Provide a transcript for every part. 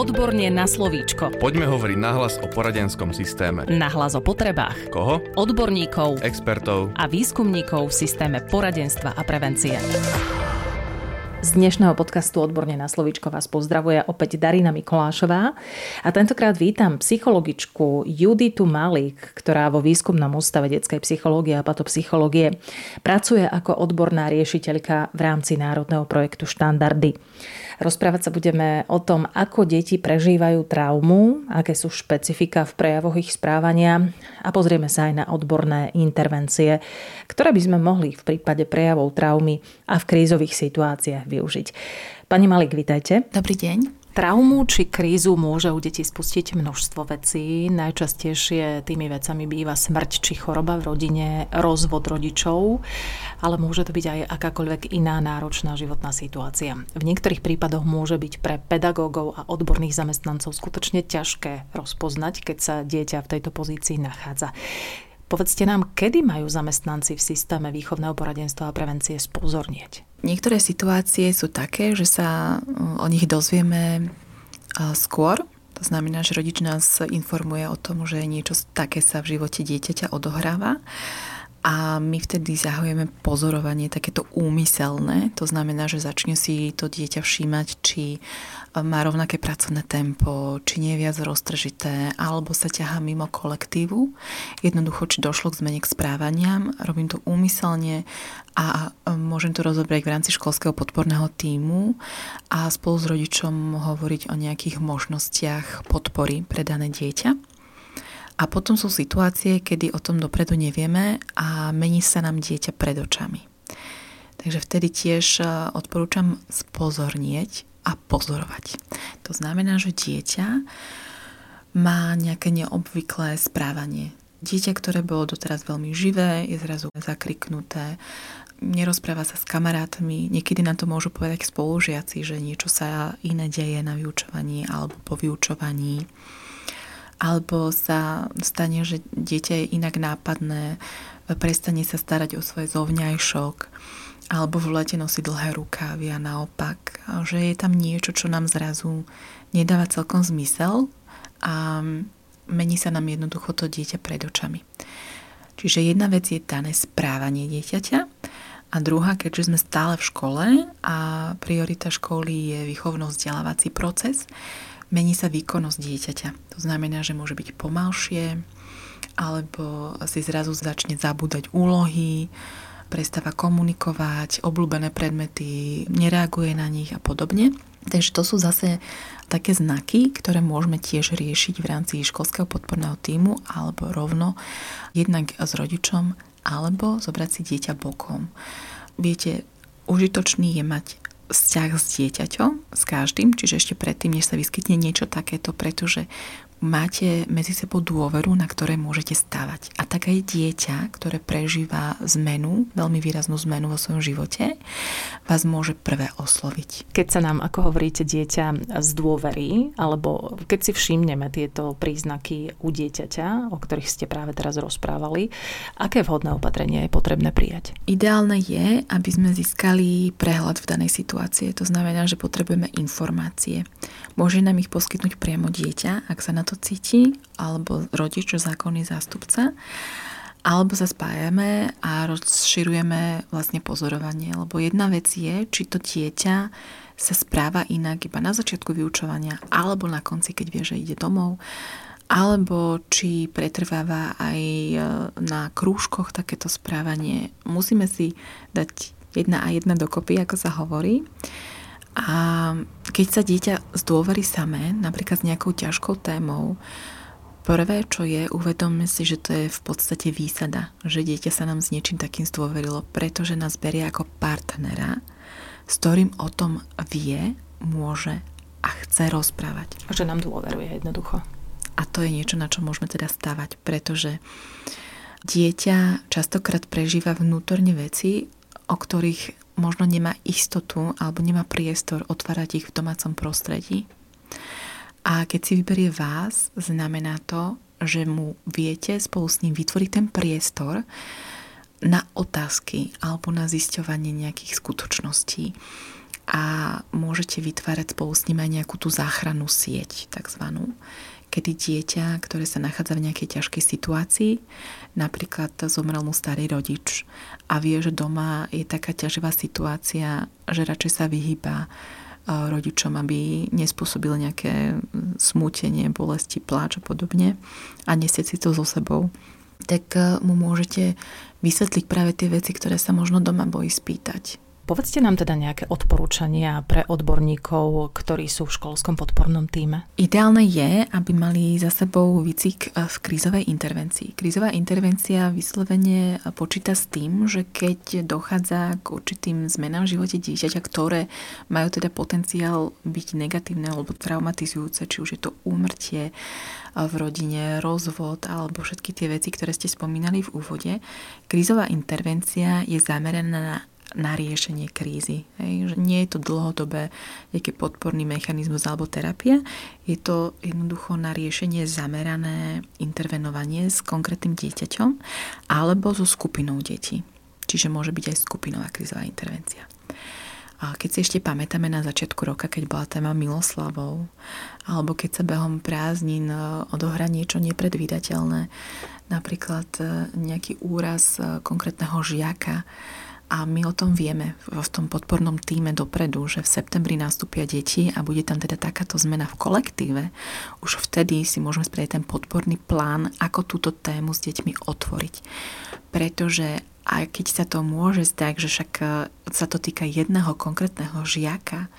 Odborne na slovíčko. Poďme hovoriť nahlas o poradenskom systéme. Nahlas o potrebách. Koho? Odborníkov. Expertov. A výskumníkov v systéme poradenstva a prevencie. Z dnešného podcastu Odborne na slovíčko vás pozdravuje opäť Darina Mikolášová a tentokrát vítam psychologičku Juditu Malik, ktorá vo výskumnom ústave detskej psychológie a patopsychológie pracuje ako odborná riešiteľka v rámci národného projektu Štandardy. Rozprávať sa budeme o tom, ako deti prežívajú traumu, aké sú špecifika v prejavoch ich správania a pozrieme sa aj na odborné intervencie, ktoré by sme mohli v prípade prejavov traumy a v krízových situáciách využiť. Pani Malik, vitajte. Dobrý deň. Traumu či krízu môže u detí spustiť množstvo vecí. Najčastejšie tými vecami býva smrť či choroba v rodine, rozvod rodičov, ale môže to byť aj akákoľvek iná náročná životná situácia. V niektorých prípadoch môže byť pre pedagógov a odborných zamestnancov skutočne ťažké rozpoznať, keď sa dieťa v tejto pozícii nachádza. Povedzte nám, kedy majú zamestnanci v systéme výchovného poradenstva a prevencie spozornieť? Niektoré situácie sú také, že sa o nich dozvieme skôr. To znamená, že rodič nás informuje o tom, že niečo také sa v živote dieťaťa odohráva a my vtedy zahujeme pozorovanie takéto úmyselné, to znamená, že začne si to dieťa všímať, či má rovnaké pracovné tempo, či nie je viac roztržité, alebo sa ťahá mimo kolektívu. Jednoducho, či došlo k zmene k správaniam, robím to úmyselne a môžem to rozobrať v rámci školského podporného týmu a spolu s rodičom hovoriť o nejakých možnostiach podpory pre dané dieťa. A potom sú situácie, kedy o tom dopredu nevieme a mení sa nám dieťa pred očami. Takže vtedy tiež e, odporúčam spozornieť a pozorovať. To znamená, že dieťa má nejaké neobvyklé správanie. Dieťa, ktoré bolo doteraz veľmi živé, je zrazu zakriknuté, nerozpráva sa s kamarátmi, niekedy nám to môžu povedať spolužiaci, že niečo sa iné deje na vyučovaní alebo po vyučovaní alebo sa stane, že dieťa je inak nápadné, prestane sa starať o svoj zovňajšok, alebo v lete nosí dlhé rukávy a naopak, že je tam niečo, čo nám zrazu nedáva celkom zmysel a mení sa nám jednoducho to dieťa pred očami. Čiže jedna vec je dané správanie dieťaťa a druhá, keďže sme stále v škole a priorita školy je výchovno-vzdelávací proces, mení sa výkonnosť dieťaťa. To znamená, že môže byť pomalšie, alebo si zrazu začne zabúdať úlohy, prestáva komunikovať, obľúbené predmety, nereaguje na nich a podobne. Takže to sú zase také znaky, ktoré môžeme tiež riešiť v rámci školského podporného týmu alebo rovno jednak s rodičom alebo zobrať si dieťa bokom. Viete, užitočný je mať vzťah s dieťaťom, s každým, čiže ešte predtým, než sa vyskytne niečo takéto, pretože máte medzi sebou dôveru, na ktoré môžete stavať. A tak aj dieťa, ktoré prežíva zmenu, veľmi výraznú zmenu vo svojom živote, vás môže prvé osloviť. Keď sa nám, ako hovoríte, dieťa z dôvery, alebo keď si všimneme tieto príznaky u dieťaťa, o ktorých ste práve teraz rozprávali, aké vhodné opatrenie je potrebné prijať? Ideálne je, aby sme získali prehľad v danej situácii. To znamená, že potrebujeme informácie. Môže nám ich poskytnúť priamo dieťa, ak sa na to cíti, alebo rodič, zákonný zástupca, alebo sa spájame a rozširujeme vlastne pozorovanie. Lebo jedna vec je, či to dieťa sa správa inak iba na začiatku vyučovania, alebo na konci, keď vie, že ide domov, alebo či pretrváva aj e, na krúžkoch takéto správanie. Musíme si dať jedna a jedna dokopy, ako sa hovorí. A keď sa dieťa zdôverí samé, napríklad s nejakou ťažkou témou, prvé, čo je, uvedomme si, že to je v podstate výsada, že dieťa sa nám s niečím takým zdôverilo, pretože nás berie ako partnera, s ktorým o tom vie, môže a chce rozprávať. Že nám dôveruje jednoducho. A to je niečo, na čo môžeme teda stavať, pretože dieťa častokrát prežíva vnútorne veci, o ktorých možno nemá istotu alebo nemá priestor otvárať ich v domácom prostredí. A keď si vyberie vás, znamená to, že mu viete spolu s ním vytvoriť ten priestor na otázky alebo na zisťovanie nejakých skutočností. a môžete vytvárať spolu s ním aj nejakú tú záchrannú sieť, takzvanú, kedy dieťa, ktoré sa nachádza v nejakej ťažkej situácii, napríklad zomrel mu starý rodič a vie, že doma je taká ťaživá situácia, že radšej sa vyhýba rodičom, aby nespôsobil nejaké smútenie, bolesti, pláč a podobne a nesieť si to so sebou, tak mu môžete vysvetliť práve tie veci, ktoré sa možno doma bojí spýtať Povedzte nám teda nejaké odporúčania pre odborníkov, ktorí sú v školskom podpornom týme. Ideálne je, aby mali za sebou výcvik v krízovej intervencii. Krízová intervencia vyslovene počíta s tým, že keď dochádza k určitým zmenám v živote dieťaťa, ktoré majú teda potenciál byť negatívne alebo traumatizujúce, či už je to úmrtie v rodine, rozvod alebo všetky tie veci, ktoré ste spomínali v úvode, krízová intervencia je zameraná na na riešenie krízy. Hej, že nie je to dlhodobé nejaký podporný mechanizmus alebo terapia, je to jednoducho na riešenie zamerané intervenovanie s konkrétnym dieťaťom alebo so skupinou detí. Čiže môže byť aj skupinová krízová intervencia. A keď si ešte pamätáme na začiatku roka, keď bola téma miloslavov, alebo keď sa behom prázdnin e, odohrá niečo nepredvídateľné, napríklad e, nejaký úraz e, konkrétneho žiaka, a my o tom vieme v tom podpornom týme dopredu, že v septembri nastúpia deti a bude tam teda takáto zmena v kolektíve. Už vtedy si môžeme spraviť ten podporný plán, ako túto tému s deťmi otvoriť. Pretože aj keď sa to môže zdať, že však e, sa to týka jedného konkrétneho žiaka,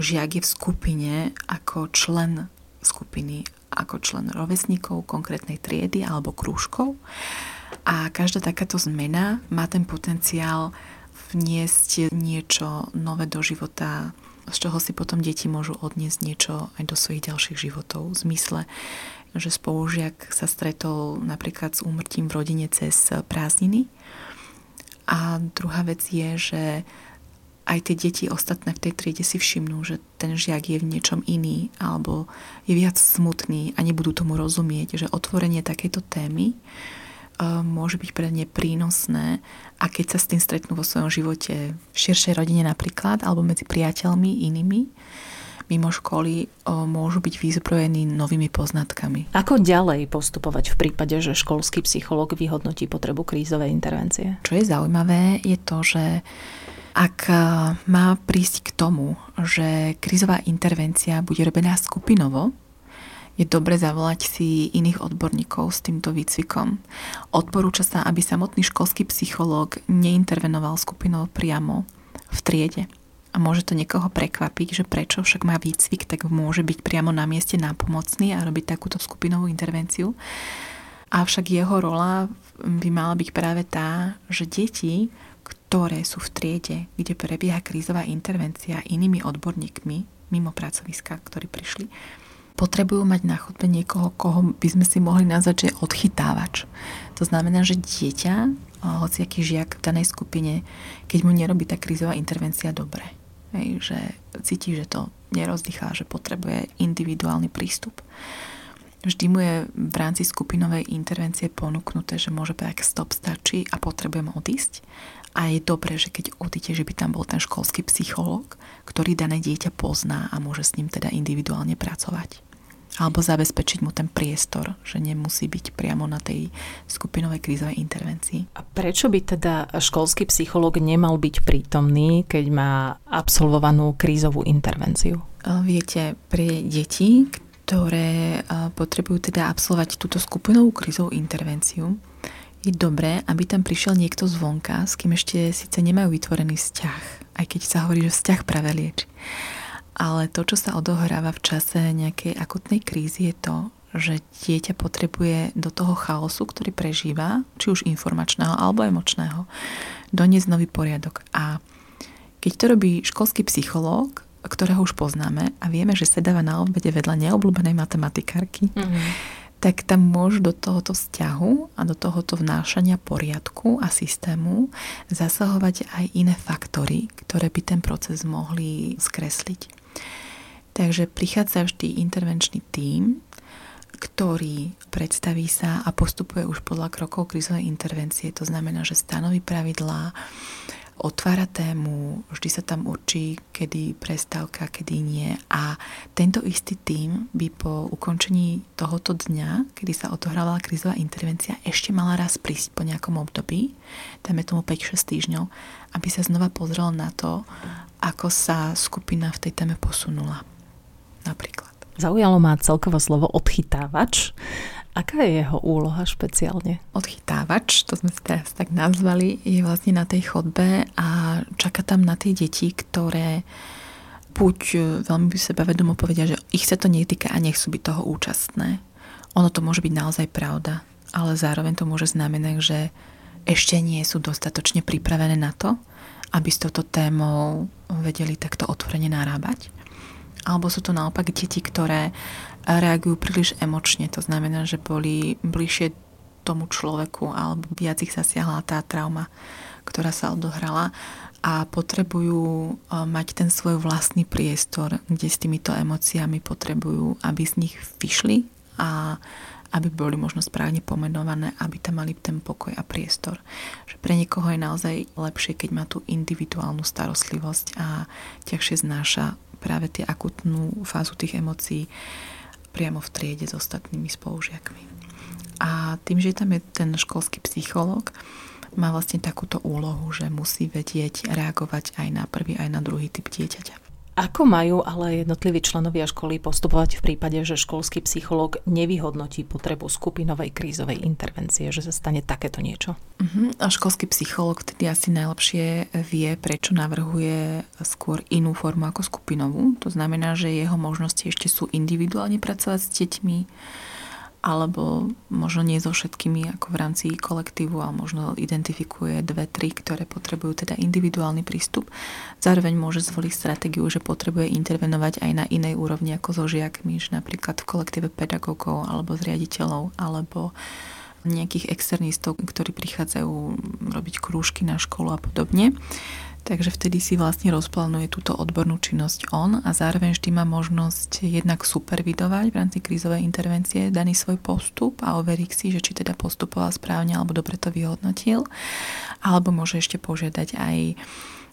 žiak je v skupine ako člen skupiny, ako člen rovesníkov konkrétnej triedy alebo krúžkov a každá takáto zmena má ten potenciál vniesť niečo nové do života, z čoho si potom deti môžu odniesť niečo aj do svojich ďalších životov. V zmysle, že spolužiak sa stretol napríklad s úmrtím v rodine cez prázdniny. A druhá vec je, že aj tie deti ostatné v tej triede si všimnú, že ten žiak je v niečom iný alebo je viac smutný a nebudú tomu rozumieť, že otvorenie takejto témy môže byť pre ne prínosné a keď sa s tým stretnú vo svojom živote v širšej rodine napríklad alebo medzi priateľmi inými, mimo školy môžu byť vyzbrojení novými poznatkami. Ako ďalej postupovať v prípade, že školský psychológ vyhodnotí potrebu krízovej intervencie? Čo je zaujímavé, je to, že ak má prísť k tomu, že krízová intervencia bude robená skupinovo, je dobre zavolať si iných odborníkov s týmto výcvikom. Odporúča sa, aby samotný školský psychológ neintervenoval skupinou priamo v triede. A môže to niekoho prekvapiť, že prečo však má výcvik, tak môže byť priamo na mieste nápomocný a robiť takúto skupinovú intervenciu. Avšak jeho rola by mala byť práve tá, že deti, ktoré sú v triede, kde prebieha krízová intervencia inými odborníkmi mimo pracoviska, ktorí prišli, potrebujú mať na chodbe niekoho, koho by sme si mohli nazvať, že odchytávač. To znamená, že dieťa, hociaký žiak v danej skupine, keď mu nerobí tá krízová intervencia dobre, hej, že cíti, že to nerozdychá, že potrebuje individuálny prístup, vždy mu je v rámci skupinovej intervencie ponúknuté, že môže povedať, stop stačí a potrebujem odísť. A je dobré, že keď odíte, že by tam bol ten školský psychológ, ktorý dané dieťa pozná a môže s ním teda individuálne pracovať alebo zabezpečiť mu ten priestor, že nemusí byť priamo na tej skupinovej krízovej intervencii. A prečo by teda školský psychológ nemal byť prítomný, keď má absolvovanú krízovú intervenciu? Viete, pre deti, ktoré potrebujú teda absolvovať túto skupinovú krízovú intervenciu, je dobré, aby tam prišiel niekto zvonka, s kým ešte síce nemajú vytvorený vzťah, aj keď sa hovorí, že vzťah práve lieči ale to, čo sa odohráva v čase nejakej akutnej krízy, je to, že dieťa potrebuje do toho chaosu, ktorý prežíva, či už informačného alebo emočného, doniesť nový poriadok. A keď to robí školský psychológ, ktorého už poznáme a vieme, že sedáva na obede vedľa neobľúbenej matematikárky, mm-hmm. tak tam môžu do tohoto vzťahu a do tohoto vnášania poriadku a systému zasahovať aj iné faktory, ktoré by ten proces mohli skresliť. Takže prichádza vždy intervenčný tím, ktorý predstaví sa a postupuje už podľa krokov krizovej intervencie. To znamená, že stanoví pravidlá, otvára tému, vždy sa tam určí, kedy prestávka, kedy nie. A tento istý tým by po ukončení tohoto dňa, kedy sa odohrávala krizová intervencia, ešte mala raz prísť po nejakom období, dajme tomu 5-6 týždňov, aby sa znova pozrel na to, ako sa skupina v tej téme posunula. Napríklad. Zaujalo ma celkovo slovo odchytávač. Aká je jeho úloha špeciálne? Odchytávač, to sme si teraz tak nazvali, je vlastne na tej chodbe a čaká tam na tie deti, ktoré buď veľmi by seba vedomo povedia, že ich sa to netýka a nechcú byť toho účastné. Ono to môže byť naozaj pravda, ale zároveň to môže znamenať, že ešte nie sú dostatočne pripravené na to, aby s touto témou vedeli takto otvorene narábať alebo sú to naopak deti, ktoré reagujú príliš emočne. To znamená, že boli bližšie tomu človeku alebo viac ich zasiahla tá trauma, ktorá sa odohrala a potrebujú e, mať ten svoj vlastný priestor, kde s týmito emóciami potrebujú, aby z nich vyšli a aby boli možno správne pomenované, aby tam mali ten pokoj a priestor. Že pre niekoho je naozaj lepšie, keď má tú individuálnu starostlivosť a ťažšie znáša práve tie akutnú fázu tých emócií priamo v triede s ostatnými spolužiakmi. A tým, že tam je ten školský psychológ, má vlastne takúto úlohu, že musí vedieť reagovať aj na prvý, aj na druhý typ dieťaťa. Ako majú ale jednotliví členovia školy postupovať v prípade, že školský psychológ nevyhodnotí potrebu skupinovej krízovej intervencie, že sa stane takéto niečo? Uh-huh. A školský psychológ tedy asi najlepšie vie, prečo navrhuje skôr inú formu ako skupinovú. To znamená, že jeho možnosti ešte sú individuálne pracovať s deťmi, alebo možno nie so všetkými ako v rámci kolektívu, ale možno identifikuje dve, tri, ktoré potrebujú teda individuálny prístup. Zároveň môže zvoliť stratégiu, že potrebuje intervenovať aj na inej úrovni ako so žiakmi, že napríklad v kolektíve pedagógov alebo zriaditeľov alebo nejakých externistov, ktorí prichádzajú robiť krúžky na školu a podobne. Takže vtedy si vlastne rozplánuje túto odbornú činnosť on a zároveň vždy má možnosť jednak supervidovať v rámci krízovej intervencie daný svoj postup a overiť si, že či teda postupoval správne alebo dobre to vyhodnotil. Alebo môže ešte požiadať aj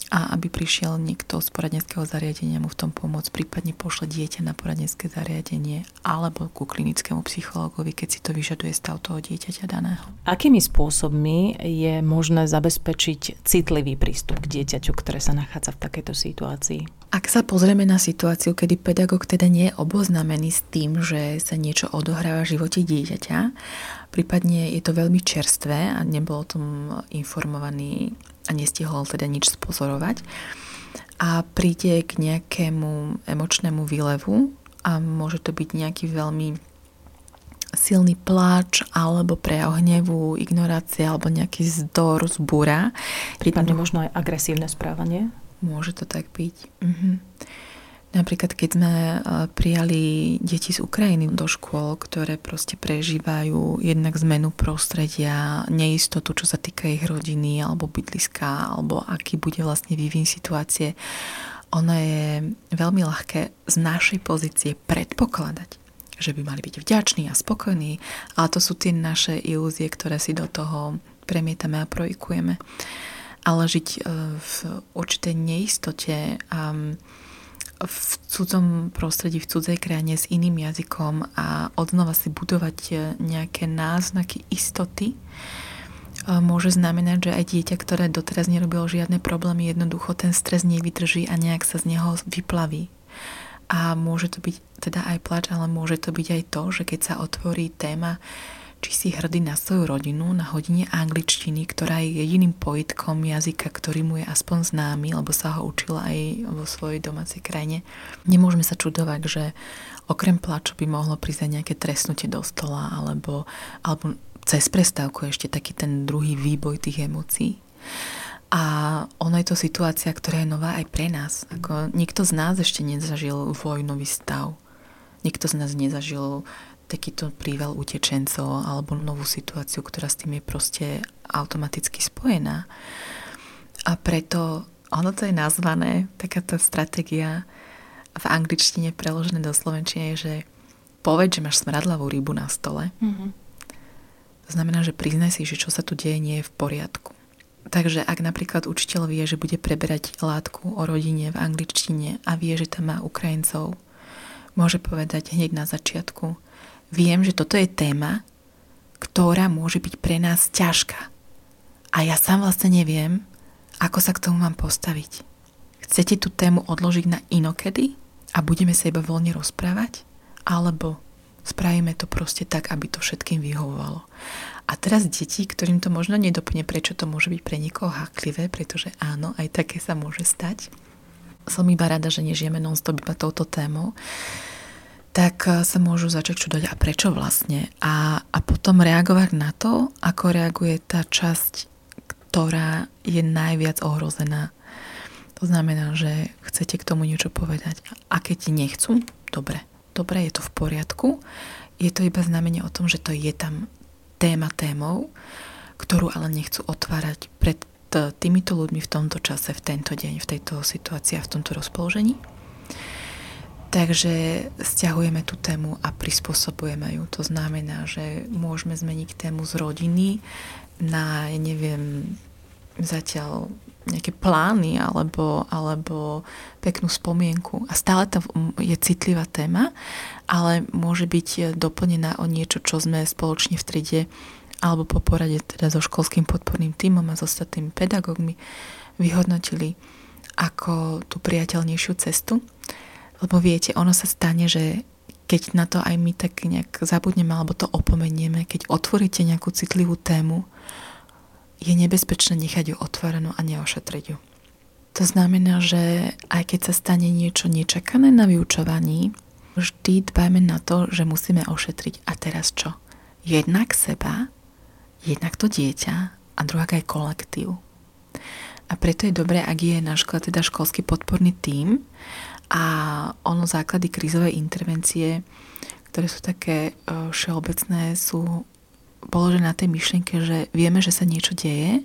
a aby prišiel niekto z poradenského zariadenia mu v tom pomôcť, prípadne pošle dieťa na poradenské zariadenie alebo ku klinickému psychologovi, keď si to vyžaduje stav toho dieťaťa daného. Akými spôsobmi je možné zabezpečiť citlivý prístup k dieťaťu, ktoré sa nachádza v takejto situácii? Ak sa pozrieme na situáciu, kedy pedagóg teda nie je oboznamený s tým, že sa niečo odohráva v živote dieťaťa, prípadne je to veľmi čerstvé a nebol o tom informovaný a nestihol teda nič spozorovať a príde k nejakému emočnému výlevu a môže to byť nejaký veľmi silný pláč alebo prejav hnevu, ignorácia alebo nejaký zdor, zbúra. Prípadne možno aj agresívne správanie. Môže to tak byť. Mhm. Napríklad, keď sme e, prijali deti z Ukrajiny do škôl, ktoré proste prežívajú jednak zmenu prostredia, neistotu, čo sa týka ich rodiny alebo bydliska, alebo aký bude vlastne vývin situácie, ono je veľmi ľahké z našej pozície predpokladať, že by mali byť vďační a spokojní, ale to sú tie naše ilúzie, ktoré si do toho premietame a projikujeme. Ale žiť e, v určitej neistote a v cudzom prostredí, v cudzej krajine s iným jazykom a odnova si budovať e, nejaké náznaky istoty, e, môže znamenať, že aj dieťa, ktoré doteraz nerobilo žiadne problémy, jednoducho ten stres nevydrží a nejak sa z neho vyplaví. A môže to byť teda aj plač, ale môže to byť aj to, že keď sa otvorí téma či si hrdý na svoju rodinu na hodine angličtiny, ktorá je jediným pojitkom jazyka, ktorý mu je aspoň známy, lebo sa ho učila aj vo svojej domácej krajine. Nemôžeme sa čudovať, že okrem plaču by mohlo prísť aj nejaké trestnutie do stola, alebo, alebo cez prestávku ešte taký ten druhý výboj tých emócií. A ono je to situácia, ktorá je nová aj pre nás. Ako nikto z nás ešte nezažil vojnový stav. Nikto z nás nezažil takýto príval utečencov alebo novú situáciu, ktorá s tým je proste automaticky spojená. A preto ono to je nazvané, taká tá stratégia v angličtine preložené do slovenčiny je, že povedz, že máš smradlavú rybu na stole. Mm-hmm. To znamená, že priznaj si, že čo sa tu deje nie je v poriadku. Takže ak napríklad učiteľ vie, že bude preberať látku o rodine v angličtine a vie, že tam má Ukrajincov, môže povedať hneď na začiatku, viem, že toto je téma, ktorá môže byť pre nás ťažká. A ja sám vlastne neviem, ako sa k tomu mám postaviť. Chcete tú tému odložiť na inokedy a budeme sa iba voľne rozprávať? Alebo spravíme to proste tak, aby to všetkým vyhovovalo. A teraz deti, ktorým to možno nedoplne, prečo to môže byť pre niekoho háklivé, pretože áno, aj také sa môže stať. Som iba rada, že nežijeme non-stop iba touto témou tak eh, sa môžu začať čudovať a prečo vlastne. A, a potom reagovať na to, ako reaguje tá časť, ktorá je najviac ohrozená. To znamená, že chcete k tomu niečo povedať. A keď nechcú, dobre, dobre, je to v poriadku. Je to iba znamenie o tom, že to je tam téma témou, ktorú ale nechcú otvárať pred týmito ľuďmi v tomto čase, v tento deň, v tejto situácii a v tomto rozpoložení. Takže stiahujeme tú tému a prispôsobujeme ju. To znamená, že môžeme zmeniť tému z rodiny na, neviem, zatiaľ nejaké plány alebo, alebo peknú spomienku. A stále to je citlivá téma, ale môže byť doplnená o niečo, čo sme spoločne v triede alebo po porade teda so školským podporným týmom a s so ostatnými pedagógmi vyhodnotili ako tú priateľnejšiu cestu. Lebo viete, ono sa stane, že keď na to aj my tak nejak zabudneme alebo to opomenieme, keď otvoríte nejakú citlivú tému, je nebezpečné nechať ju otvorenú a neošetriť ju. To znamená, že aj keď sa stane niečo nečakané na vyučovaní, vždy dbajme na to, že musíme ošetriť. A teraz čo? Jednak seba, jednak to dieťa a druhá aj kolektív. A preto je dobré, ak je na škole teda školský podporný tím a ono základy krízovej intervencie, ktoré sú také e, všeobecné, sú položené na tej myšlienke, že vieme, že sa niečo deje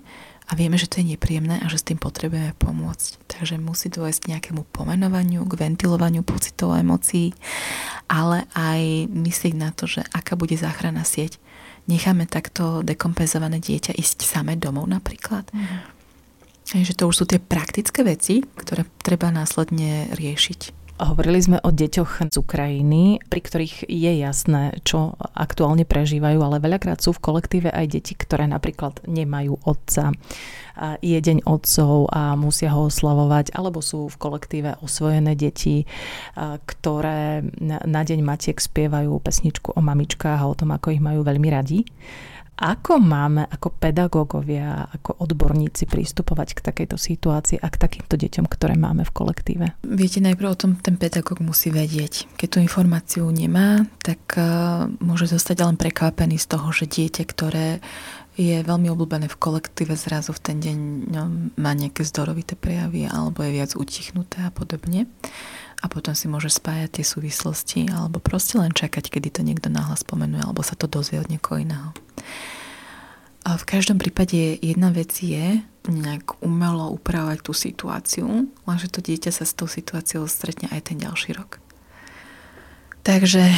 a vieme, že to je nepríjemné a že s tým potrebujeme pomôcť. Takže musí dôjsť nejakému pomenovaniu, k ventilovaniu pocitov a emócií, ale aj myslieť na to, že aká bude záchrana sieť. Necháme takto dekompenzované dieťa ísť samé domov napríklad. Mm. Takže to už sú tie praktické veci, ktoré treba následne riešiť. Hovorili sme o deťoch z Ukrajiny, pri ktorých je jasné, čo aktuálne prežívajú, ale veľakrát sú v kolektíve aj deti, ktoré napríklad nemajú otca. Je deň otcov a musia ho oslavovať, alebo sú v kolektíve osvojené deti, ktoré na deň matiek spievajú pesničku o mamičkách a o tom, ako ich majú veľmi radi. Ako máme ako pedagógovia, ako odborníci pristupovať k takejto situácii a k takýmto deťom, ktoré máme v kolektíve? Viete, najprv o tom ten pedagóg musí vedieť. Keď tú informáciu nemá, tak uh, môže zostať len prekvapený z toho, že dieťa, ktoré je veľmi obľúbené v kolektíve, zrazu v ten deň no, má nejaké zdorovité prejavy alebo je viac utichnuté a podobne a potom si môže spájať tie súvislosti alebo proste len čakať, kedy to niekto náhlas spomenuje alebo sa to dozvie od niekoho iného. A v každom prípade jedna vec je nejak umelo upravovať tú situáciu, lenže to dieťa sa s tou situáciou stretne aj ten ďalší rok. Takže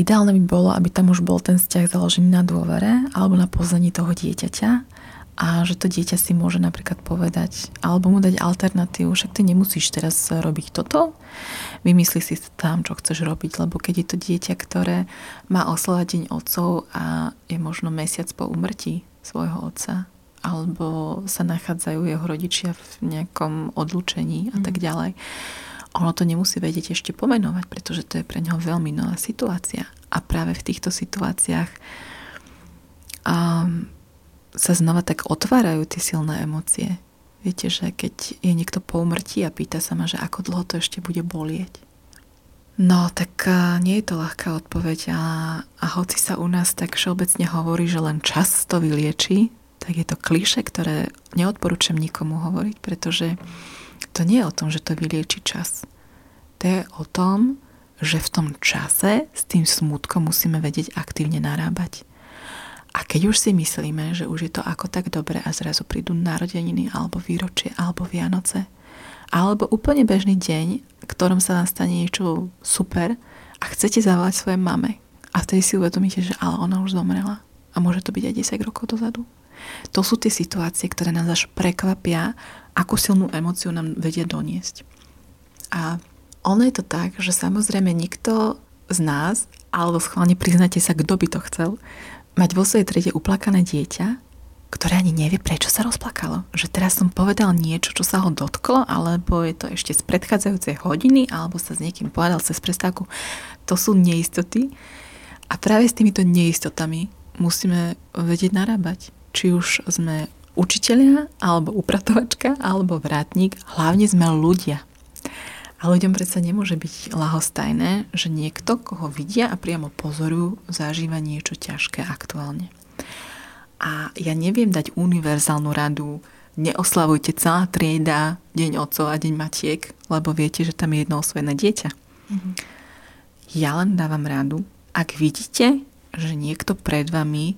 ideálne by bolo, aby tam už bol ten vzťah založený na dôvere alebo na poznaní toho dieťaťa a že to dieťa si môže napríklad povedať alebo mu dať alternatívu, však ty nemusíš teraz robiť toto, vymysli si tam, čo chceš robiť, lebo keď je to dieťa, ktoré má oslovať deň otcov a je možno mesiac po umrtí svojho otca, alebo sa nachádzajú jeho rodičia v nejakom odlúčení a tak mhm. ďalej, ono to nemusí vedieť ešte pomenovať, pretože to je pre neho veľmi nová situácia. A práve v týchto situáciách um, sa znova tak otvárajú tie silné emócie. Viete, že keď je niekto po umrtí a pýta sa ma, že ako dlho to ešte bude bolieť. No, tak nie je to ľahká odpoveď a, a hoci sa u nás tak všeobecne hovorí, že len čas to vylieči, tak je to kliše, ktoré neodporúčam nikomu hovoriť, pretože to nie je o tom, že to vylieči čas. To je o tom, že v tom čase s tým smutkom musíme vedieť aktívne narábať. A keď už si myslíme, že už je to ako tak dobre a zrazu prídu narodeniny alebo výročie alebo Vianoce, alebo úplne bežný deň, ktorom sa vám stane niečo super a chcete zavolať svojej mame a vtedy si uvedomíte, že ale ona už zomrela a môže to byť aj 10 rokov dozadu. To sú tie situácie, ktoré nás až prekvapia, akú silnú emóciu nám vedia doniesť. A ono je to tak, že samozrejme nikto z nás, alebo schválne priznáte sa, kto by to chcel, mať vo svojej triede uplakané dieťa, ktoré ani nevie, prečo sa rozplakalo. Že teraz som povedal niečo, čo sa ho dotklo, alebo je to ešte z predchádzajúcej hodiny, alebo sa s niekým povedal cez prestávku. To sú neistoty. A práve s týmito neistotami musíme vedieť narábať. Či už sme učiteľia, alebo upratovačka, alebo vrátnik, hlavne sme ľudia. A ľuďom predsa nemôže byť lahostajné, že niekto, koho vidia a priamo pozorujú, zažíva niečo ťažké aktuálne. A ja neviem dať univerzálnu radu, neoslavujte celá trieda deň otcov a deň matiek, lebo viete, že tam je jedno osvojené dieťa. Mm-hmm. Ja len dávam radu, ak vidíte, že niekto pred vami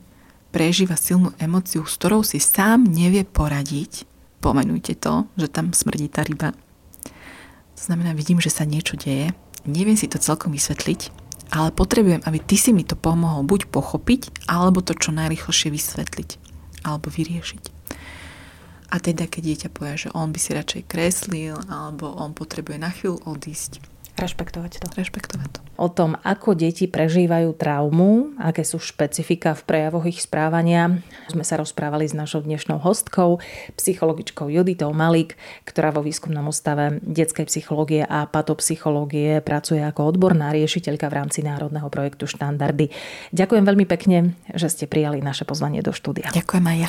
prežíva silnú emociu, s ktorou si sám nevie poradiť, pomenujte to, že tam smrdí tá ryba. To znamená, vidím, že sa niečo deje, neviem si to celkom vysvetliť, ale potrebujem, aby ty si mi to pomohol buď pochopiť, alebo to čo najrychlejšie vysvetliť, alebo vyriešiť. A teda, keď dieťa povie, že on by si radšej kreslil, alebo on potrebuje na chvíľu odísť, Rešpektovať to. Rešpektovať to. O tom, ako deti prežívajú traumu, aké sú špecifika v prejavoch ich správania, sme sa rozprávali s našou dnešnou hostkou, psychologičkou Juditou Malik, ktorá vo výskumnom ústave detskej psychológie a patopsychológie pracuje ako odborná riešiteľka v rámci národného projektu Štandardy. Ďakujem veľmi pekne, že ste prijali naše pozvanie do štúdia. Ďakujem aj ja.